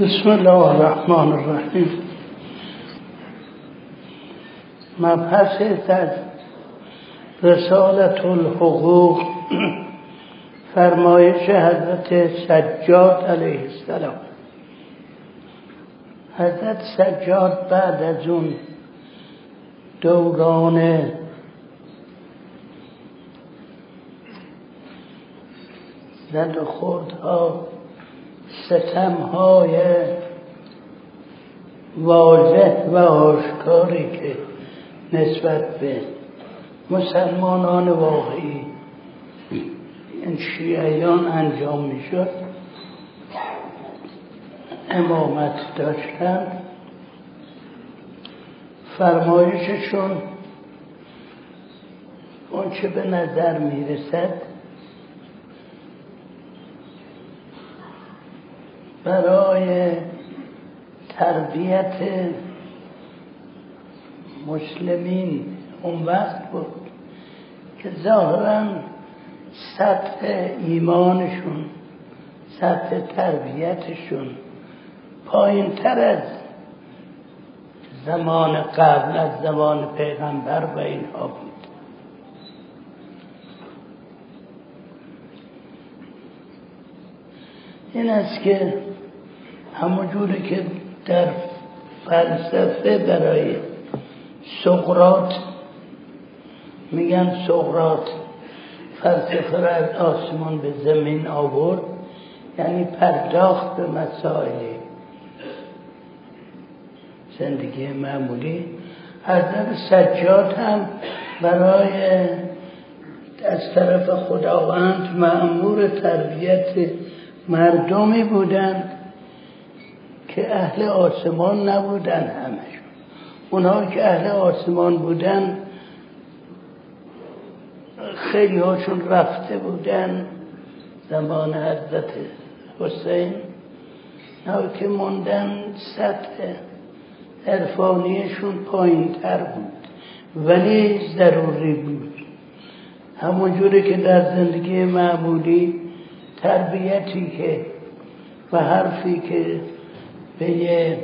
بسم الله الرحمن الرحیم. مبحث از رسالت الحقوق فرمایش حضرت سجاد علیه السلام. حضرت سجاد بعد از اون دوران زد و خوردها ستم های واضح و آشکاری که نسبت به مسلمانان واقعی این شیعیان انجام می‌شد امامت داشتند فرمایششون اون چه به نظر می‌رسد برای تربیت مسلمین. اون وقت بود که ظاهرا سطح ایمانشون سطح تربیتشون پایین تر از زمان قبل از زمان پیغمبر و اینها بود. این است که همون جوری که در فلسفه برای سقرات میگن سقرات فلسفه را از آسمان به زمین آورد یعنی پرداخت به مسائل زندگی معمولی. حضرت سجاد هم برای از طرف خداوند معمور تربیت مردمی بودند. که اهل آسمان نبودن همشون اونها که اهل آسمان بودن خیلی هاشون رفته بودن. زمان حضرت حسین نه که موندن سطح عرفانیشون پایین تر بود ولی ضروری بود. همونجوری که در زندگی معمولی تربیتی که و حرفی که به یه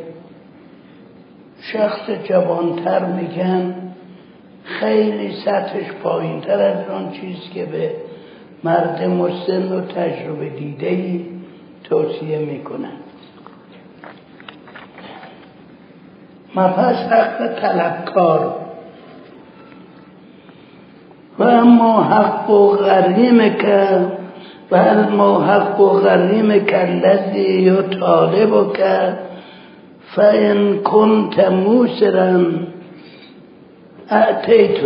شخص جوانتر میگن خیلی سطحش پایین تر از آن چیز که به مرد مسن و تجربه دیده توصیه می‌کنن. مپس حق طلبکار. و اما حق و غریم که و اما حق و غریم که الذی یطالب که فإن كنت موسرا أتيت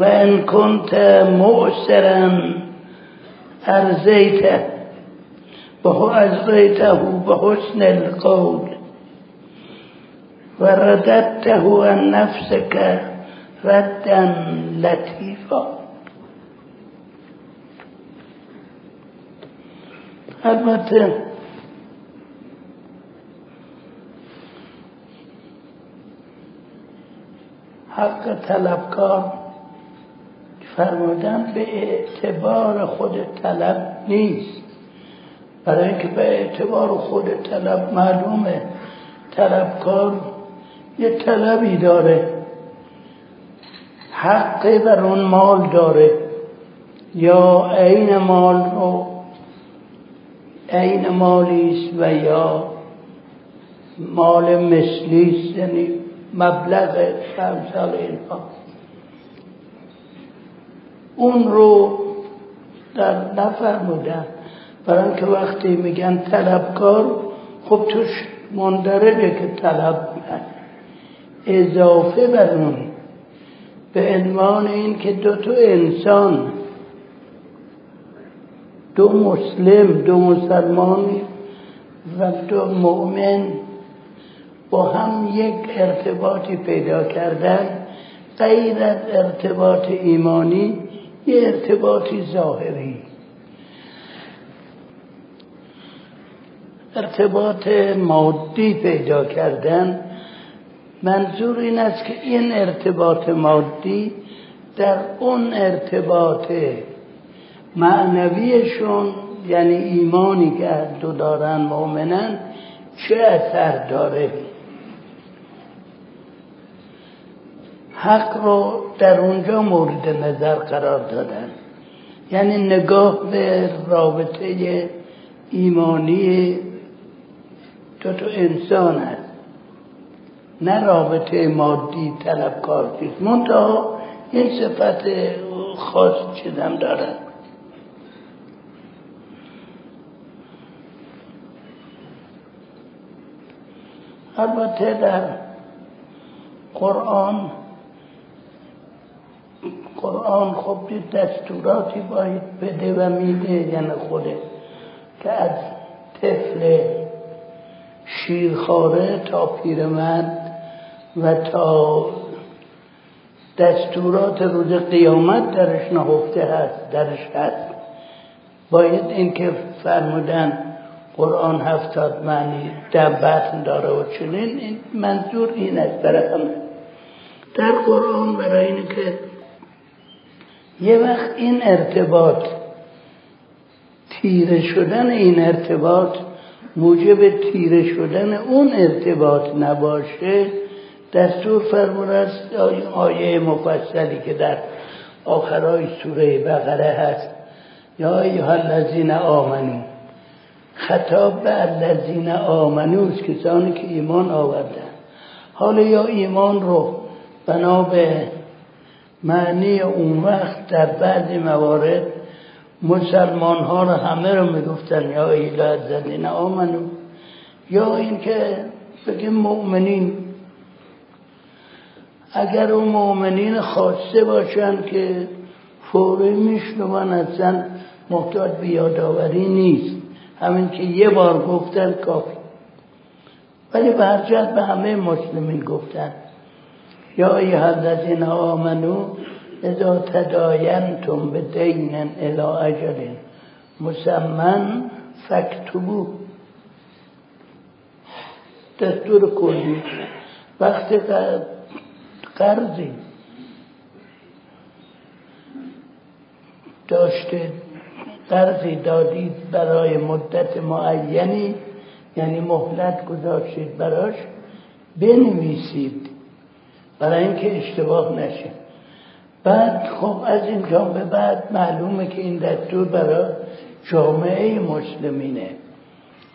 وإن كنت مؤسرا أرزيته. أرزيته بحسن القول. ورددته عن نفسك ردا لطيفا. البته حق طلبکار فرمودن به اعتبار خود طلب نیست. برای اینکه به اعتبار خود طلب معلومه طلبکار یه طلبی داره حقی بر اون مال داره. یا عین مال رو عین مالی و یا مال مثلی یعنی مبلغ امثال اینها. اون رو در نفرمودن. برای اینکه وقتی میگن طلبکار خب توش مندرجه که طلب اضافه بر اون به عنوان این که دو تا انسان دو مسلم دو مسلمانی و دو مؤمن با هم یک ارتباطی پیدا کردن غیر از ارتباط ایمانی یه ارتباطی ظاهری. ارتباط مادی پیدا کردن. منظور این است که این ارتباط مادی در اون ارتباط معنویشون یعنی ایمانی که دو دارن مؤمنن چه اثر داره؟ حق رو در اونجا مورد نظر قرار دادن. یعنی نگاه به رابطه ایمانی دو تا انسان هست. نه رابطه مادی طلبکار چیز منتها این صفت خاص چیزم دارد البته در قرآن قرآن خب دستوراتی باید بده و میده یعنی خوده. که از طفل شیرخواره تا پیرمرد و تا دستورات روز قیامت درش نهفته هست درش هست. باید اینکه فرمودن قرآن هفتاد معنی در بطن داره و چنین این منظور این است. در در قرآن برای اینکه یه وقت این ارتباط تیره شدن این ارتباط موجب تیره شدن اون ارتباط نباشه دستور فرمون است آیه مفصلی که در آخرای سوره بقره هست یا ایها الذین آمنو خطاب به الذین آمنو کسانی که ایمان آوردن. حالا یا ایمان رو بنا به معنی اون وقت در بعضی موارد مسلمان ها رو همه رو می‌گفتن یا ایلا الذین آمنو یا اینکه بگیم مؤمنین. اگر اون مؤمنین خواسته باشن که فوری میشنون اصلا محتاج بیاداوری نیست. همین که یه بار گفتن کافی. ولی برجت به همه مسلمین گفتن. یا ایها الذین آمنو اذا تداینتم به دین الى اجل مسمن فکتبو دستور کلی وقتی قرضی. داشته قرضی دادید برای مدت معینی یعنی مهلت گذاشتید براش. بنویسید برای اینکه اشتباه نشه. بعد خب از اینجا به بعد معلومه که این دستور برای جامعه مسلمینه.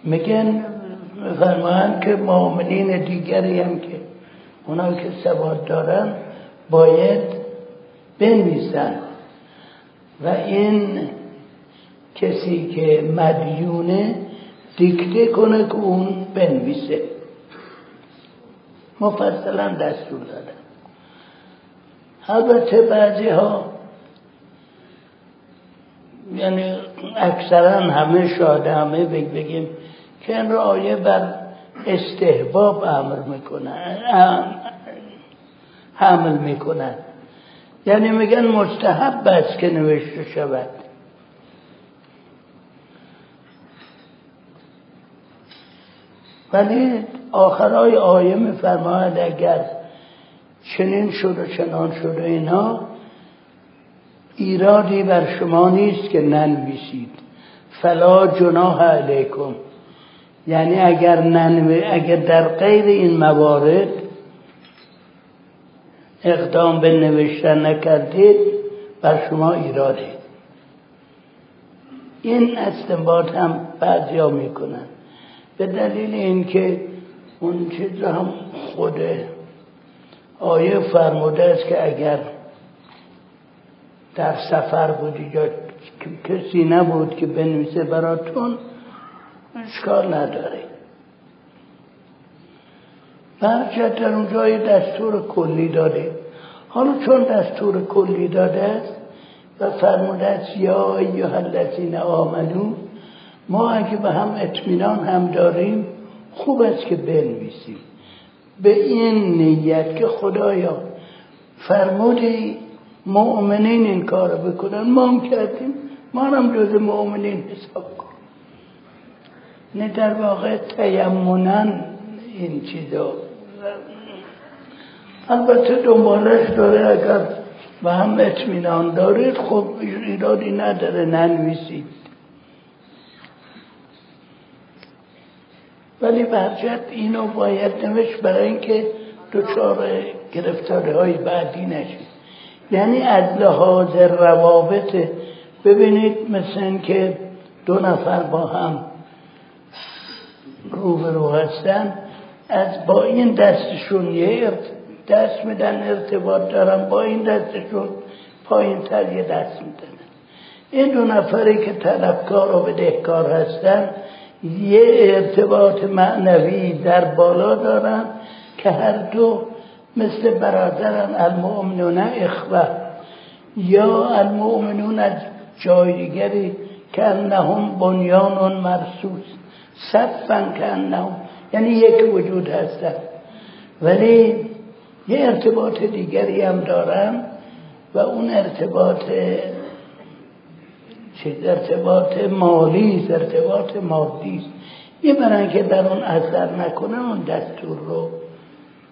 میگن فرمان که مؤمنین دیگری هم که اونا که سواد دارن باید بنویسن. و این کسی که مدیونه دیکته کنه که اون بنویسه. مفصلا دستور دادن. البته بعضی ها یعنی اکثرا همه شاده همه بگیم که این رایه بر استحباب امر می‌کنن حمل می‌کنن. یعنی میگن مستحب است که نوشته شود. ولی آخرای آیه میفرماید اگر چنین شد و چنان شد و اینا ایرادی بر شما نیست که ننویسید. فلا جناح علیکم. یعنی اگر ننوی اگر در غیر این موارد اقدام به نوشتن نکردید بر شما ایراده. این استنباط هم بعضیا می‌کنن. به دلیل اینکه اون چیز هم خود آیه فرموده است که اگر در سفر بودی یا کسی نبود که بنویسه براتون اشکال نداره. برچت در اونجای دستور کلی داده. حالا چون دستور کلی داده است و فرموده است یا ایها الذین آمنو ما اگه به هم اطمینان هم داریم خوب است که بنویسیم. به این نیت که خدایا فرمودی مؤمنین این کار بکنن. ما هم کردیم. ما هم جز مؤمنین حساب کن نه در واقع تیمونن این چیزا. البته دنبالش داره. اگر به هم اطمینان دارید خب ایرادی نداره. ننویسید. ولی برجت اینو باید نوشت برای اینکه دچار گرفتاری های بعدی نشید. یعنی از لحاظ روابط ببینید مثل که دو نفر با هم روبرو هستن از با این دستشون یه دست میدن ارتباط دارن با این دستشون پایین تر یه دست میدن. این دو نفری که طلبکار و بدهکار هستن یه ارتباط معنوی در بالا دارن که هر دو مثل برادران المؤمنون اخوه. یا المؤمنون از جای دیگری که انهم بنیان مرسوس. صفن که انهم یعنی یک وجود هستن. ولی یه ارتباط دیگری هم دارن و اون ارتباط چه ارتباط مالی ارتباط مادی است. برای که در اون اثر نکنه اون دستور رو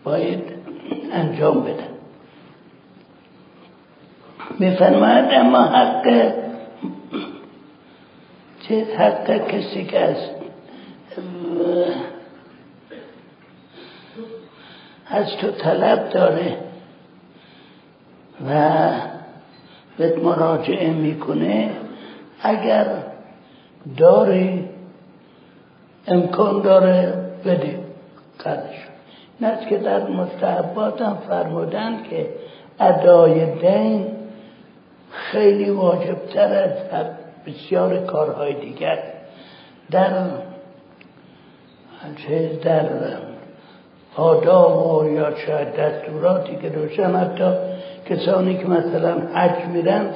باید انجام بدن. میفرماید اما حق چه حق کسی که از از تو طلب داره و به مراجعه می‌کنه اگر داری امکان داره بده. قدش این که در مستحبات هم فرمودن که ادای دین خیلی واجبتر از بسیار کارهای دیگر. در در آداب و یا شاید دستوراتی که روشن حتی کسانی که مثلا حج میرن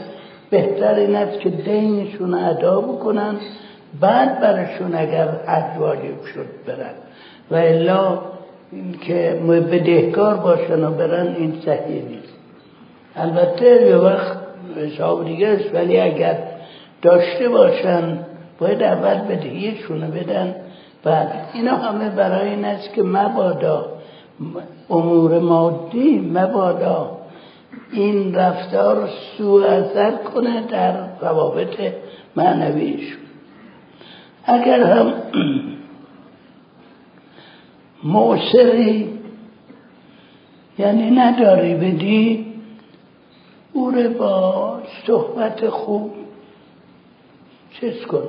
بهتر این است که دینشون ادا بکنن بعد برشون اگر حج واجب شد برن. و الا که بدهکار باشن و برن این صحیح نیست. البته یه وقت حساب دیگه است ولی اگر داشته باشن باید اول بدهیشون بدن. بعد اینا همه برای این است که مبادا امور مادی مبادا این رفتار سو اثر کنه در روابط معنویشون اگر هم معصری یعنی نداری بدی او رو با صحبت خوب چیز کن.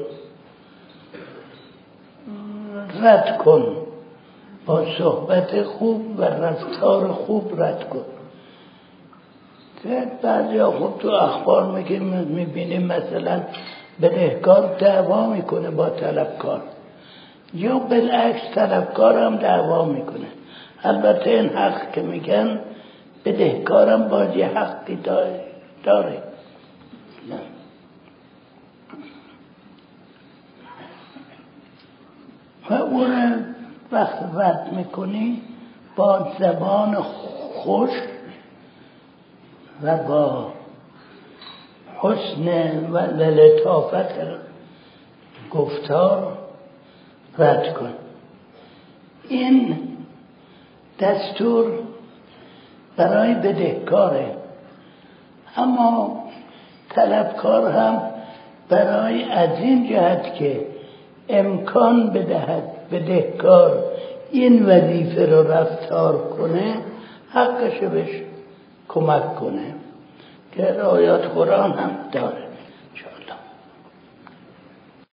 رد کن. با صحبت خوب و رفتار خوب رد کن. بعضی خوب تو اخبار می‌بینیم مثلا بدهکار دعوا می‌کنه با طلبکار. یا بالعکس طلبکار هم دعوا می‌کنه. البته این حق که میگن بدهکارم باز یه حقی داره. و اون وقت رد می‌کنی با زبان خوش و با حسن و لطافت گفتار رد کن. این دستور برای بدهکاره اما طلبکار هم برای از این جهت که امکان بدهد بدهکار این وظیفه رو رفتار کنه حقش بهش کمک کنه. که آیات قرآن هم داره.